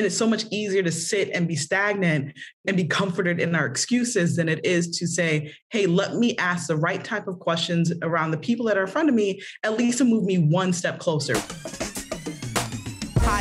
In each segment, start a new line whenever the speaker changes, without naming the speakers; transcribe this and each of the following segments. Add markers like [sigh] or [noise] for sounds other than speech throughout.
And it's so much easier to sit and be stagnant and be comforted in our excuses than it is to say, hey, let me ask the right type of questions around the people that are in front of me, at least to move me one step closer.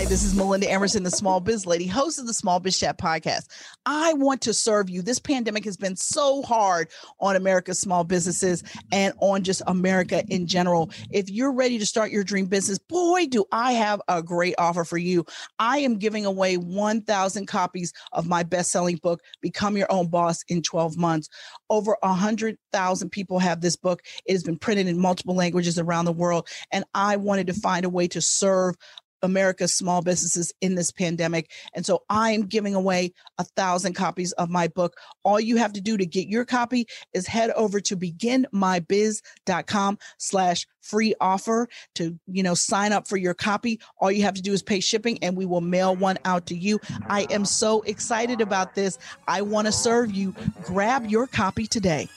Hi, this is Melinda Emerson, the Small Biz Lady, host of the Small Biz Chat podcast. I want to serve you. This pandemic has been so hard on America's small businesses and on just America in general. If you're ready to start your dream business, boy, do I have a great offer for you. I am giving away 1,000 copies of my best selling book, Become Your Own Boss in 12 Months. Over 100,000 people have this book. It has been printed in multiple languages around the world. And I wanted to find a way to serve America's small businesses in this pandemic. And so I am giving away a thousand copies of my book. All you have to do to get your copy is head over to beginmybiz.com slash free offer to, you know, sign up for your copy. All you have to do is pay shipping and we will mail one out to you. I am so excited about this. I want to serve you. Grab your copy today.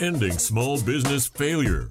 Ending small business failure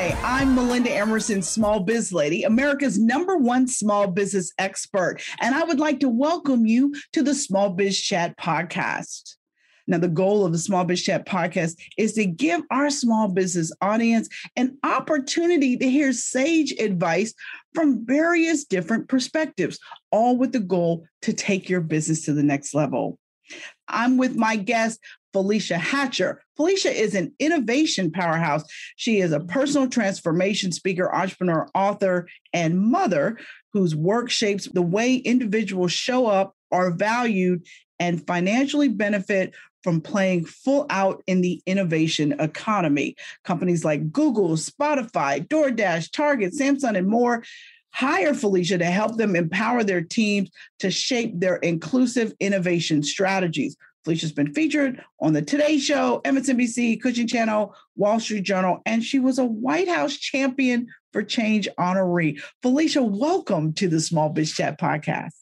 Hi, I'm Melinda Emerson, Small Biz Lady, America's number one small business expert, and I would like to welcome you to the Small Biz Chat podcast. Now, the goal of the Small Biz Chat podcast is to give our small business audience an opportunity to hear sage advice from various different perspectives, all with the goal to take your business to the next level. I'm with my guest, Felecia Hatcher. Felecia is an innovation powerhouse. She is a personal transformation speaker, entrepreneur, author, and mother whose work shapes the way individuals show up, are valued, and financially benefit from playing full out in the innovation economy. Companies like Google, Spotify, DoorDash, Target, Samsung, and more hire Felecia to help them empower their teams to shape their inclusive innovation strategies. Felecia's been featured on the Today Show, MSNBC, Cooking Channel, Wall Street Journal, and she was a White House champion for change honoree. Felecia, welcome to the Small Biz Chat podcast.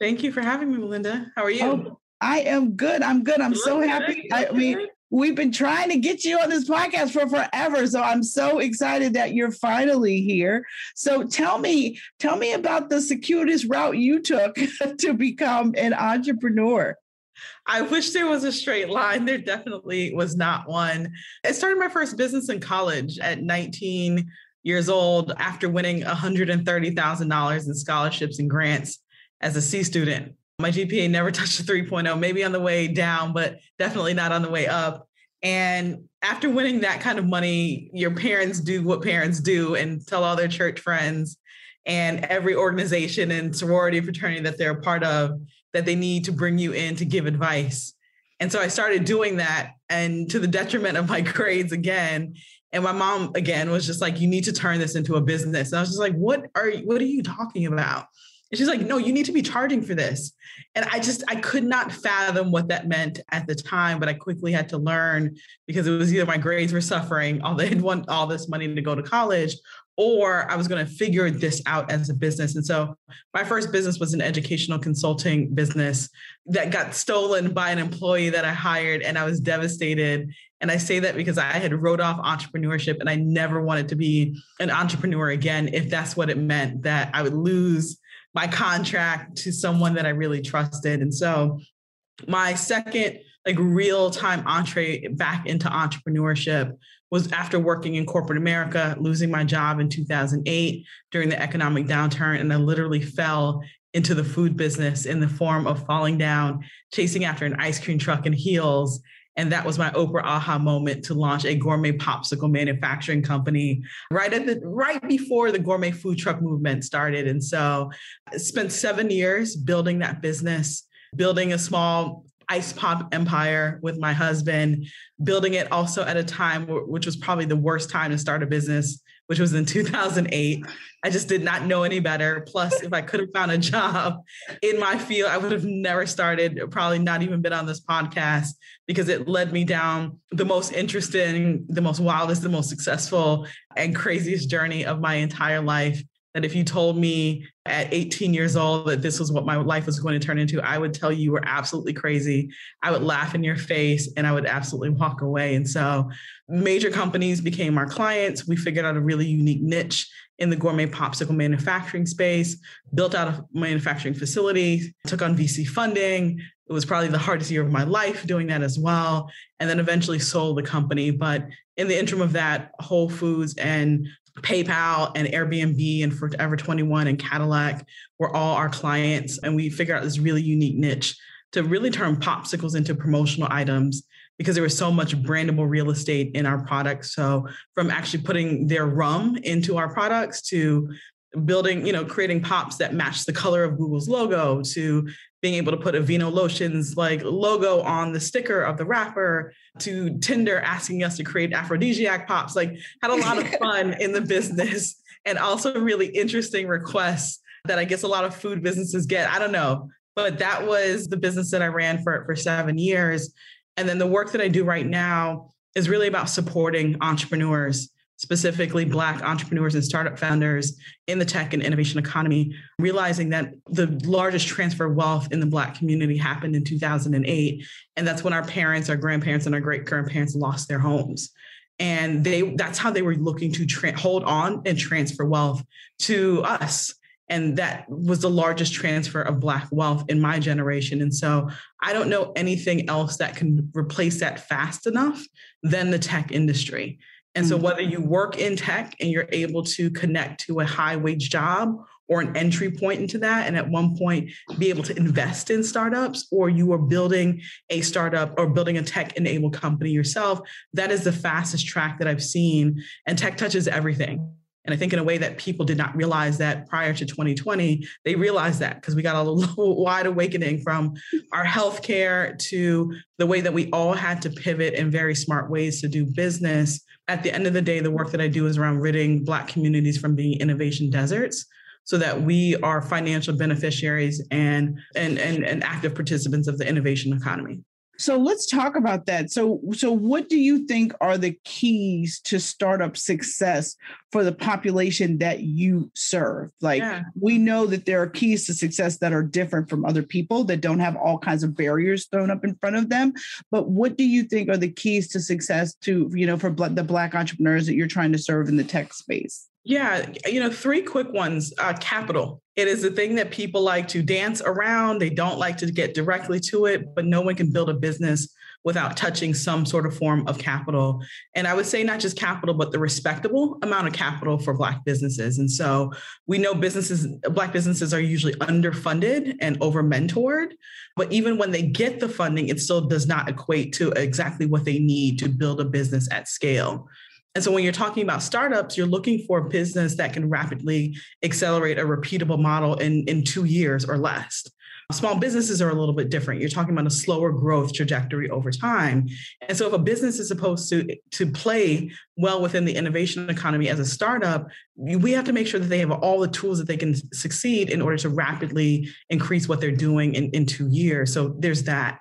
Thank you for having me, Melinda. How are you? Oh,
I am good. I'm good. I'm so happy. I mean, we've been trying to get you on this podcast for forever. So I'm so excited that you're finally here. So tell me, tell me about the circuitous route you took [laughs] to become an entrepreneur.
I wish there was a straight line. There definitely was not one. I started my first business in college at 19 years old after winning $130,000 in scholarships and grants as a C student. My GPA never [laughs] touched a 3.0, maybe on the way down, but definitely not on the way up. And after winning that kind of money, your parents do what parents do and tell all their church friends and every organization and sorority fraternity that they're a part of that they need to bring you in to give advice. And so I started doing that and to the detriment of my [laughs] grades again. And my mom again was just like, you need to turn this into a business. And I was just like, what are you, what are you talking about? And she's like, no, you need to be charging for this. And I just, I could not fathom what that meant at the time, but I quickly had to learn because it was either my grades were suffering, all they'd want all this money to go to college, or I was going to figure this out as a business. And so my first business was an educational consulting business that got stolen by an employee that I hired, and I was devastated. And I say that because I had wrote off entrepreneurship and I never wanted to be an entrepreneur again if that's what it meant that I would lose my contract to someone that I really trusted. And so my second like real time entree back into entrepreneurship was after working in corporate America, losing my job in 2008 during the economic downturn. And I literally fell into the food business in the form of falling down, chasing after an ice cream truck in heels. And that was my Oprah aha moment to launch a gourmet popsicle manufacturing company right at the right before the gourmet food truck movement started. And so I spent seven years building that business, building a small ice pop empire with my husband, building it also at a time which was probably the worst time to start a business, which was in 2008. I just did not know any better. Plus, if I could have found a job in my field, I would have never started, probably not even been on this podcast because it led me down the most interesting, the most wildest, the most successful, and craziest journey of my entire life that if you told me at 18 years old that this was what my life was going to turn into, I would tell you you were absolutely crazy. I would laugh in your face and I would absolutely walk away. And so major companies became our clients. We figured out a really unique niche in the gourmet popsicle manufacturing space, built out a manufacturing facility, took on VC funding. It was probably the hardest year of my life doing that as well. And then eventually sold the company. But in the interim of that, Whole Foods and PayPal and Airbnb and Forever 21 and Cadillac were all our clients. And we figured out this really unique niche to really turn popsicles into promotional items because there was so much brandable real estate in our products. So from actually putting their rum into our products to building, you know, creating pops that match the color of Google's logo to being able to put Aveeno Lotions like logo on the sticker of the wrapper to Tinder asking us to create aphrodisiac pops. Like had a lot of [laughs] fun in the business and also really interesting requests that I guess a lot of food businesses get. I don't know, but that was the business that I ran for for seven years. And then the work that I do right now is really about supporting entrepreneurs specifically Black entrepreneurs and startup founders in the tech and innovation economy, realizing that the largest transfer of wealth in the Black community happened in 2008. And that's when our parents, our grandparents, and our great grandparents lost their homes. And they that's how they were looking to tra- hold on and transfer wealth to us. And that was the largest transfer of Black wealth in my generation. And so I don't know anything else that can replace that fast enough than the tech industry. And so, mm. whether you work in tech and you're able to connect to a high wage job or an entry point into that, and at one point be able to invest in startups, or you are building a startup or building a tech enabled company yourself, that is the fastest track that I've seen. And tech touches everything. And I think in a way that people did not realize that prior to 2020, they realized that because we got a little [laughs] wide awakening from our healthcare to the way that we all had to pivot in very smart ways to do business. At the end of the day, the work that I do is around ridding Black communities from being innovation deserts so that we are financial beneficiaries and, and, and, and active participants of the innovation economy.
So let's talk about that. So so what do you think are the keys to startup success for the population that you serve? Like yeah. we know that there are keys to success that are different from other people that don't have all kinds of barriers thrown up in front of them, but what do you think are the keys to success to, you know, for the black entrepreneurs that you're trying to serve in the tech space?
Yeah, you know, three quick ones. Uh, capital. It is a thing that people like to dance around. They don't like to get directly to it, but no one can build a business without touching some sort of form of capital. And I would say not just capital, but the respectable amount of capital for Black businesses. And so we know businesses, Black businesses are usually underfunded and over mentored. But even when they get the funding, it still does not equate to exactly what they need to build a business at scale. And so when you're talking about startups, you're looking for a business that can rapidly accelerate a repeatable model in, in two years or less. Small businesses are a little bit different. You're talking about a slower growth trajectory over time. And so if a business is supposed to, to play well within the innovation economy as a startup, we have to make sure that they have all the tools that they can succeed in order to rapidly increase what they're doing in, in two years. So there's that.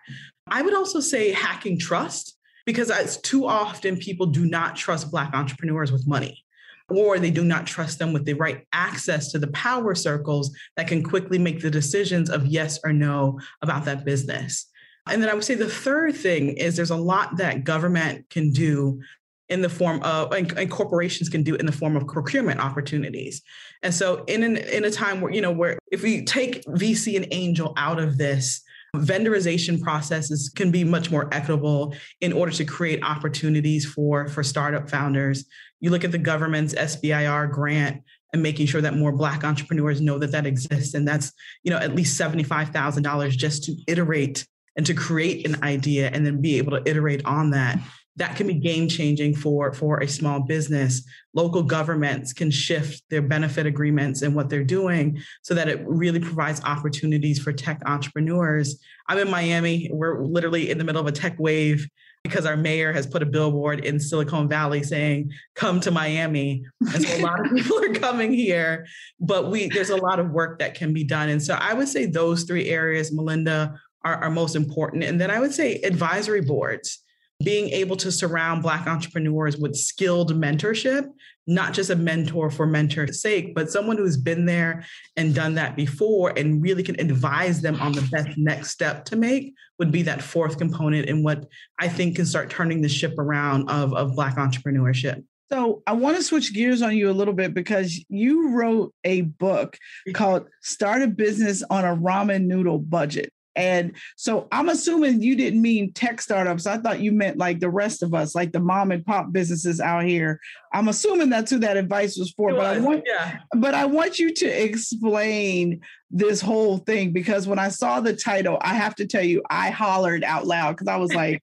I would also say hacking trust because it's too often people do not trust Black entrepreneurs with money or they do not trust them with the right access to the power circles that can quickly make the decisions of yes or no about that business. And then I would say the third thing is there's a lot that government can do in the form of and, and, corporations can do in the form of procurement opportunities. And so in an, in a time where you know where if we take VC and angel out of this vendorization processes can be much more equitable in order to create opportunities for for startup founders. You look at the government's SBIR grant and making sure that more black entrepreneurs know that that exists and that's you know at least $75000 just to iterate and to create an idea and then be able to iterate on that that can be game changing for for a small business local governments can shift their benefit agreements and what they're doing so that it really provides opportunities for tech entrepreneurs i'm in miami we're literally in the middle of a tech wave because our mayor has put a billboard in Silicon Valley saying, come to Miami. And so a lot of [laughs] people are coming here, but we there's a lot of work that can be done. And so I would say those three areas, Melinda, are, are most important. And then I would say advisory boards being able to surround Black entrepreneurs with skilled mentorship, not just a mentor for mentor's sake, but someone who's been there and done that before and really can advise them on the best next step to make would be that fourth component in what I think can start turning the ship around of, of Black entrepreneurship.
So I want to switch gears on you a little bit because you wrote a book mm-hmm. called Start a Business on a Ramen Noodle Budget. And so I'm assuming you didn't mean tech startups. I thought you meant like the rest of us, like the mom and pop businesses out here. I'm assuming that's who that advice was for. but I want, yeah. but I want you to explain this whole thing because when I saw the title, I have to tell you, I hollered out loud because I was like,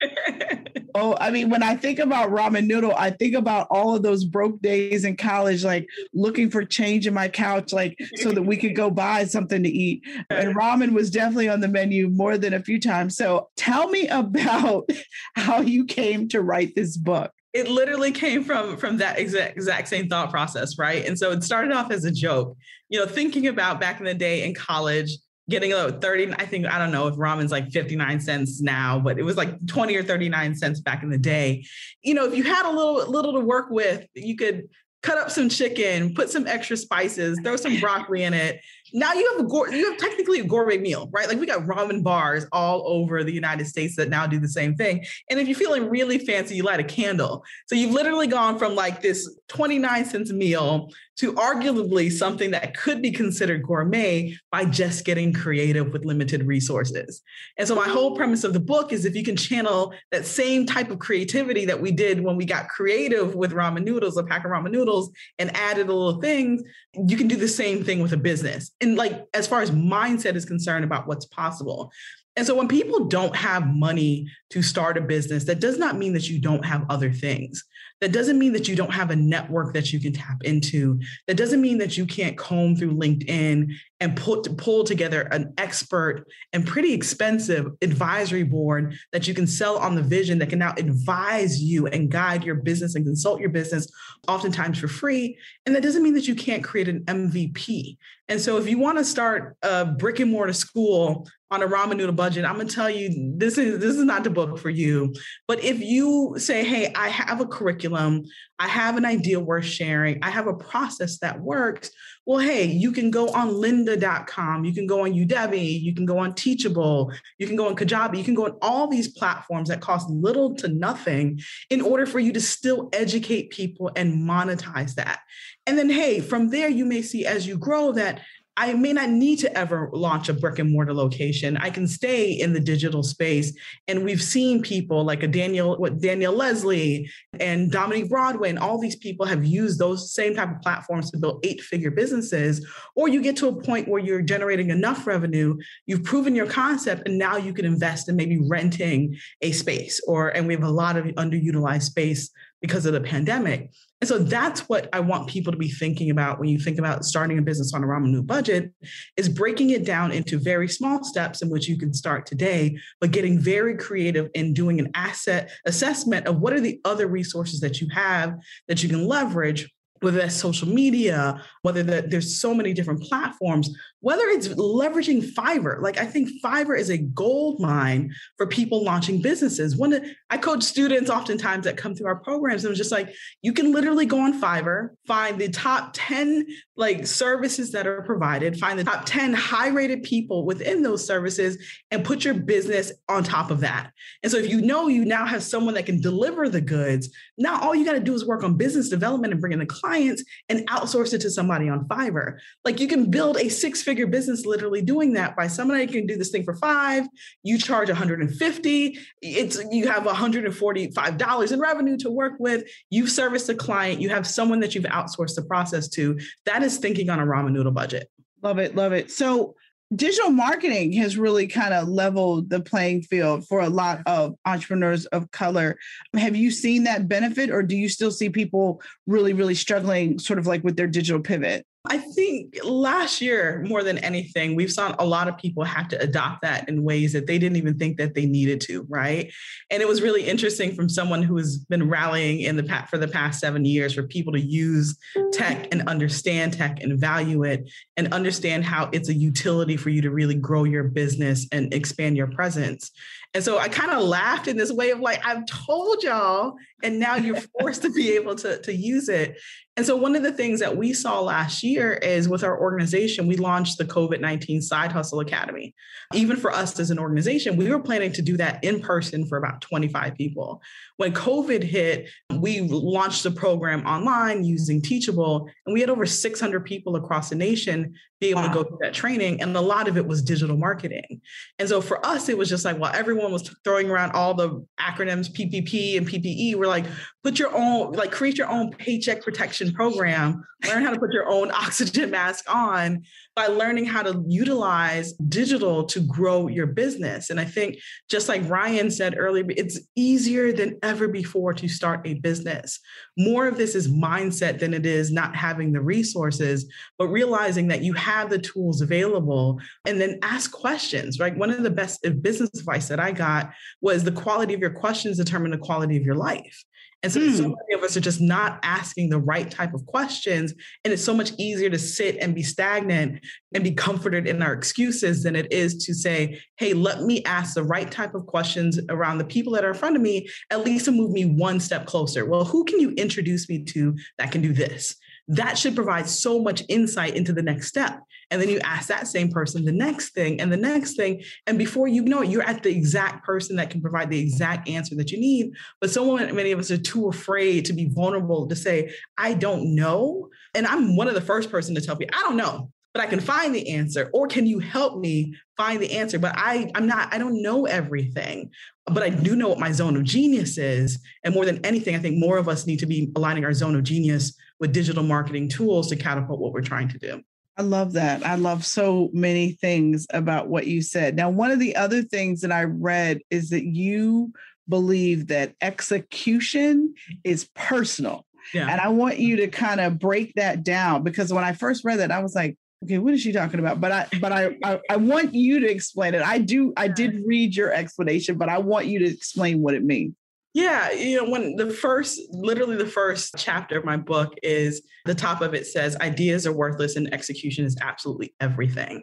[laughs] oh, I mean, when I think about ramen noodle, I think about all of those broke days in college, like looking for change in my couch, like so that we could go buy something to eat. And ramen was definitely on the menu more than a few times. So tell me [laughs] about how you came to write this book
it literally came from from that exact exact same thought process right? And so it started off as a joke. You know thinking about back in the day in college getting a 30 i think i don't know if ramen's like 59 cents now but it was like 20 or 39 cents back in the day. You know if you had a little little to work with you could cut up some chicken put some extra spices throw some broccoli in it now you have a you have technically a gourmet meal, right? Like we got ramen bars all over the United States that now do the same thing. And if you're feeling really fancy, you light a candle. So you've literally gone from like this 29 cents meal to arguably something that could be considered gourmet by just getting creative with limited resources. And so my whole premise of the book is if you can channel that same type of creativity that we did when we got creative with ramen noodles, a pack of ramen noodles, and added a little things, you can do the same thing with a business. And like as far as mindset is concerned about what's possible. And so when people don't have money to start a business, that does not mean that you don't have other things. That doesn't mean that you don't have a network that you can tap into. That doesn't mean that you can't comb through LinkedIn and put pull together an expert and pretty expensive advisory board that you can sell on the vision that can now advise you and guide your business and consult your business oftentimes for free. And that doesn't mean that you can't create an MVP. And so if you want to start a brick and mortar school on a ramen noodle budget, I'm gonna tell you this is this is not the book for you. But if you say, hey, I have a curriculum, I have an idea worth sharing, I have a process that works, well, hey, you can go on lynda.com, you can go on Udemy, you can go on Teachable, you can go on Kajabi, you can go on all these platforms that cost little to nothing in order for you to still educate people and monetize that. And then, hey, from there, you may see as you grow that I may not need to ever launch a brick and mortar location. I can stay in the digital space. And we've seen people like a Daniel, what Danielle Leslie and Dominique Broadway, and all these people have used those same type of platforms to build eight-figure businesses. Or you get to a point where you're generating enough revenue, you've proven your concept, and now you can invest in maybe renting a space. Or and we have a lot of underutilized space because of the pandemic. And so that's what I want people to be thinking about when you think about starting a business on a noodle budget is breaking it down into very small steps in which you can start today, but getting very creative in doing an asset assessment of what are the other resources that you have that you can leverage whether that's social media, whether that there's so many different platforms, whether it's leveraging Fiverr. Like I think Fiverr is a gold mine for people launching businesses. When I coach students oftentimes that come through our programs, and it's just like you can literally go on Fiverr, find the top 10 like services that are provided, find the top 10 high-rated people within those services and put your business on top of that. And so if you know you now have someone that can deliver the goods, now all you got to do is work on business development and bring in the clients and outsource it to somebody on Fiverr. Like you can build a six-figure business literally doing that by somebody can do this thing for 5, you charge 150, it's you have 145 dollars in revenue to work with, you've serviced a client, you have someone that you've outsourced the process to. That is thinking on a ramen noodle budget.
Love it, love it. So digital marketing has really kind of leveled the playing field for a lot of entrepreneurs of color. Have you seen that benefit, or do you still see people really, really struggling, sort of like with their digital pivot?
I think last year, more than anything, we've seen a lot of people have to adopt that in ways that they didn't even think that they needed to, right? And it was really interesting from someone who has been rallying in the past for the past seven years for people to use tech and understand tech and value it and understand how it's a utility for you to really grow your business and expand your presence. And so I kind of laughed in this way of like, I've told y'all, and now you're [laughs] forced to be able to, to use it. And so, one of the things that we saw last year is with our organization, we launched the COVID 19 Side Hustle Academy. Even for us as an organization, we were planning to do that in person for about 25 people. When COVID hit, we launched the program online using Teachable, and we had over 600 people across the nation be able wow. to go through that training. And a lot of it was digital marketing. And so, for us, it was just like, well, everyone was throwing around all the acronyms PPP and PPE. We're like, put your own, like, create your own paycheck protection program, learn how to put your own [laughs] oxygen mask on by learning how to utilize digital to grow your business. And I think, just like Ryan said earlier, it's easier than ever before to start a business. More of this is mindset than it is not having the resources, but realizing that you have the tools available and then ask questions, right? One of the best uh, business advice that I got was the quality of your questions determine the quality of your life. And so, mm. so many of us are just not asking the right type of questions. And it's so much easier to sit and be stagnant and be comforted in our excuses than it is to say, hey, let me ask the right type of questions around the people that are in front of me, at least to move me one step closer. Well, who can you introduce me to that can do this? That should provide so much insight into the next step. And then you ask that same person the next thing and the next thing. And before you know it, you're at the exact person that can provide the exact answer that you need. But so many of us are too afraid to be vulnerable to say, I don't know. And I'm one of the first person to tell people, I don't know but I can find the answer. Or can you help me find the answer? But I, I'm not, I don't know everything, but I do know what my zone of genius is. And more than anything, I think more of us need to be aligning our zone of genius with digital marketing tools to catapult what we're trying to do.
I love that. I love so many things about what you said. Now, one of the other things that I read is that you believe that execution is personal. Yeah. And I want you to kind of break that down because when I first read that, I was like, okay, what is she talking about? But I but I, I, I want you to explain it. I do I did read your explanation, but I want you to explain what it means.
Yeah, you know, when the first, literally the first chapter of my book is the top of it says ideas are worthless and execution is absolutely everything.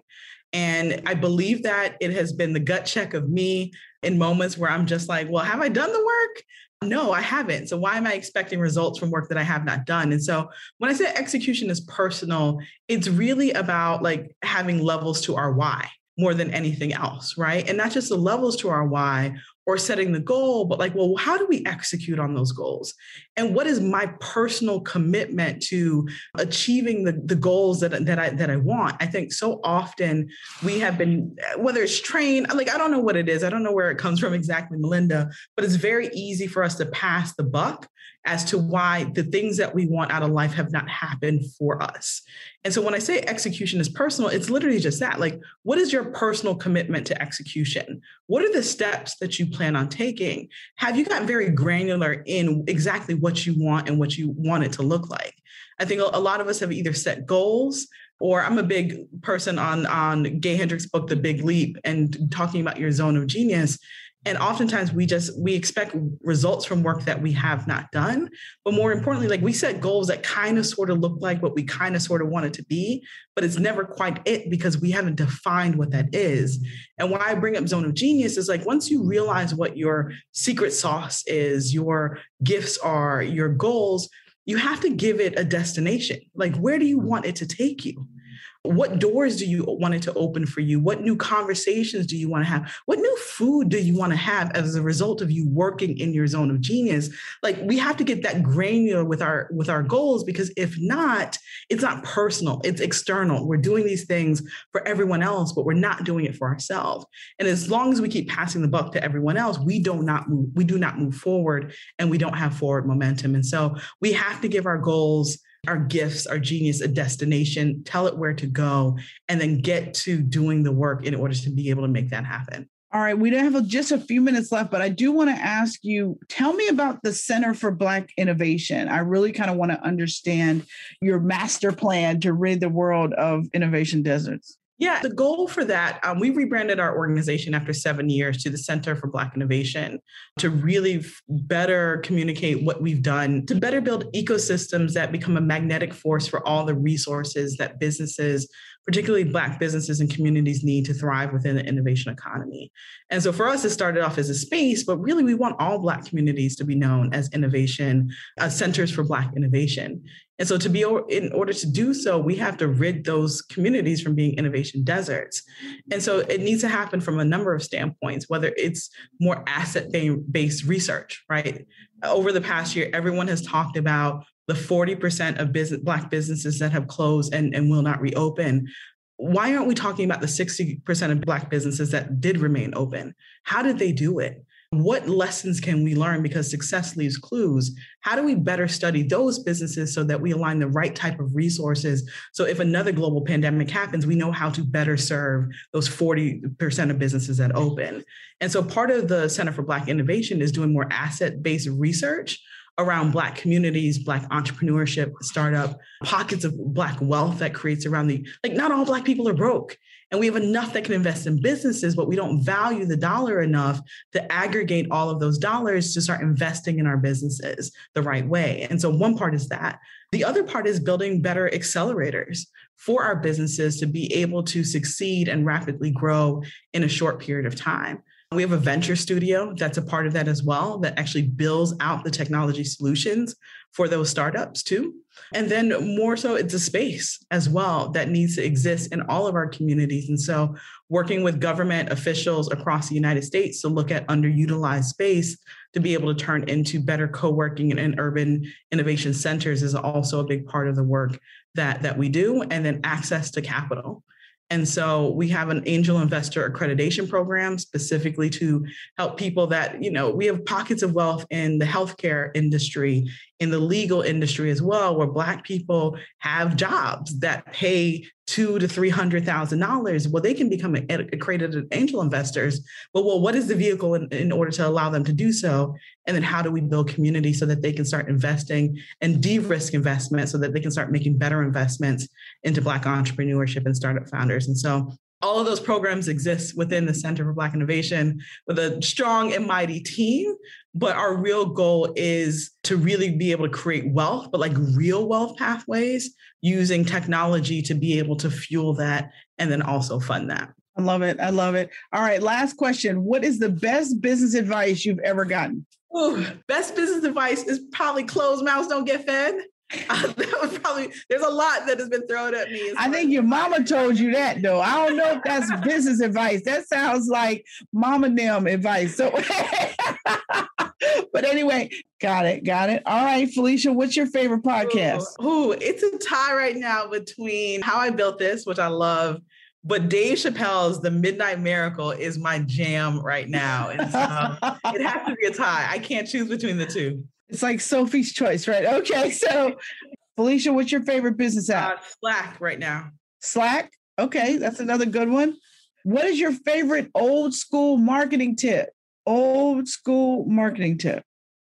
And I believe that it has been the gut check of me in moments where I'm just like, well, have I done the work? No, I haven't. So why am I expecting results from work that I have not done? And so when I say execution is personal, it's really about like having levels to our why more than anything else, right? And not just the levels to our why or setting the goal, but like, well, how do we execute on those goals? And what is my personal commitment to achieving the, the goals that, that I that I want? I think so often we have been, whether it's trained, like I don't know what it is, I don't know where it comes from exactly, Melinda, but it's very easy for us to pass the buck as to why the things that we want out of life have not happened for us. And so when I say execution is personal, it's literally just that. Like, what is your personal commitment to execution? What are the steps that you plan on taking? Have you gotten very granular in exactly what you want and what you want it to look like? I think a lot of us have either set goals or I'm a big person on on Gay Hendricks' book, The Big Leap, and talking about your zone of genius and oftentimes we just we expect results from work that we have not done. But more importantly like we set goals that kind of sort of look like what we kind of sort of want it to be but it's never quite it because we haven't defined what that is. And why i bring up zone of genius is like once you realize what your secret sauce is your gifts are your goals you have to give it a destination. Like where do you want it to take you what doors do you want it to open for you? What new conversations do you want to have? What new food do you want to have as a result of you working in your zone of genius? Like we have to get that granular with our with our goals because if not, it's not personal, it's external. We're doing these things for everyone else, but we're not doing it for ourselves. And as long as we keep passing the buck to everyone else, we do not move, we do not move forward and we don't have forward momentum. And so we have to give our goals our gifts, our genius, a destination, tell it where to go, and then get to doing the work in order to be able to make that happen.
All right, we don't have just a few minutes left, but I do want to ask you tell me about the Center for Black Innovation. I really kind of want to understand your master plan to rid the world of innovation deserts.
Yeah, the goal for that, um, we rebranded our organization after seven years to the Center for Black Innovation to really f- better communicate what we've done, to better build ecosystems that become a magnetic force for all the resources that businesses, particularly Black businesses and communities, need to thrive within the innovation economy. And so for us, it started off as a space, but really we want all Black communities to be known as innovation, uh, centers for Black innovation. And so to be in order to do so, we have to rid those communities from being innovation deserts. And so it needs to happen from a number of standpoints, whether it's more asset-based research, right? Over the past year, everyone has talked about the 40% of business, Black businesses that have closed and, and will not reopen. Why aren't we talking about the 60% of Black businesses that did remain open? How did they do it? What lessons can we learn because success leaves clues? How do we better study those businesses so that we align the right type of resources? So if another global pandemic happens, we know how to better serve those 40% of businesses that open. And so part of the Center for Black Innovation is doing more asset based research around Black communities, Black entrepreneurship, startup, pockets of Black wealth that creates around the, like, not all Black people are broke. And we have enough that can invest in businesses, but we don't value the dollar enough to aggregate all of those dollars to start investing in our businesses the right way. And so one part is that. The other part is building better accelerators for our businesses to be able to succeed and rapidly grow in a short period of time. We have a venture studio that's a part of that as well, that actually builds out the technology solutions for those startups too. And then more so, it's a space as well that needs to exist in all of our communities. And so, working with government officials across the United States to look at underutilized space to be able to turn into better co working and, and urban innovation centers is also a big part of the work that, that we do. And then access to capital. And so we have an angel investor accreditation program specifically to help people that, you know, we have pockets of wealth in the healthcare industry, in the legal industry as well, where Black people have jobs that pay two to three hundred thousand dollars. Well, they can become accredited angel investors. But well, what is the vehicle in, in order to allow them to do so? And then how do we build community so that they can start investing and de-risk investment so that they can start making better investments into Black entrepreneurship and startup founders? And so all of those programs exist within the Center for Black Innovation with a strong and mighty team. But our real goal is to really be able to create wealth, but like real wealth pathways using technology to be able to fuel that and then also fund that.
I love it. I love it. All right. Last question. What is the best business advice you've ever gotten?
Ooh, best business advice is probably closed mouths don't get fed. [laughs] Uh, that was probably there's a lot that has been thrown at me.
I think your mama told you that though. I don't know if that's [laughs] business advice. That sounds like mama them advice. So [laughs] [laughs] but anyway, got it, got it. All right, Felecia, what's your favorite podcast?
Ooh, ooh, it's a tie right now between How I Built This, which I love, but Dave Chappelle's The Midnight Miracle is my jam right now. And so [laughs] it has to be a tie. I can't choose between the two.
It's like Sophie's choice, right? Okay. [laughs] So, Felecia, what's your favorite business app? Uh,
Slack right now.
Slack. Okay. That's another good one. What is your favorite old school marketing tip? Old school marketing tip.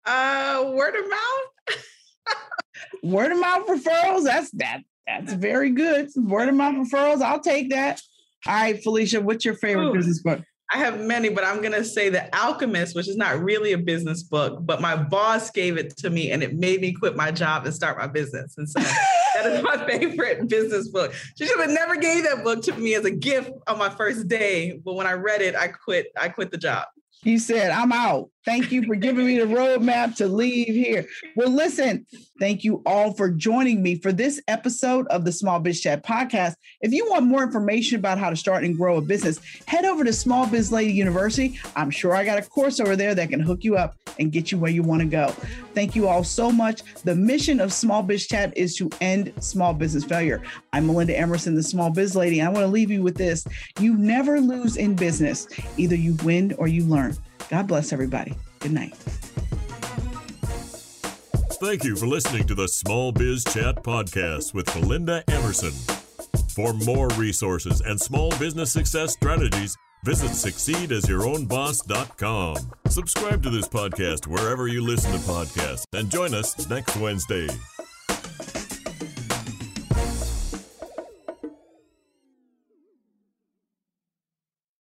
Uh, word of mouth. [laughs]
word of mouth referrals. That's that. That's very good. Word of mouth referrals. I'll take that. All right, Felecia, what's your favorite Ooh. business book?
I have many, but I'm going to say The Alchemist, which is not really a business book, but my boss gave it to me and it made me quit my job and start my business. And so that is my [laughs] favorite business book. She should have never gave that book to me as a gift on my first day, but when I read it, I quit. I quit the job.
He said, I'm out. Thank you for giving me the roadmap to leave here. Well, listen, thank you all for joining me for this episode of the Small Biz Chat podcast. If you want more information about how to start and grow a business, head over to Small Biz Lady University. I'm sure I got a course over there that can hook you up and get you where you want to go. Thank you all so much. The mission of Small Biz Chat is to end small business failure. I'm Melinda Emerson, the Small Biz Lady. I want to leave you with this you never lose in business, either you win or you learn. God bless everybody. Good night.
Thank you for listening to the Small Biz Chat podcast with Melinda Emerson. For more resources and small business success strategies, visit succeedasyourownboss.com. Subscribe to this podcast wherever you listen to podcasts and join us next Wednesday.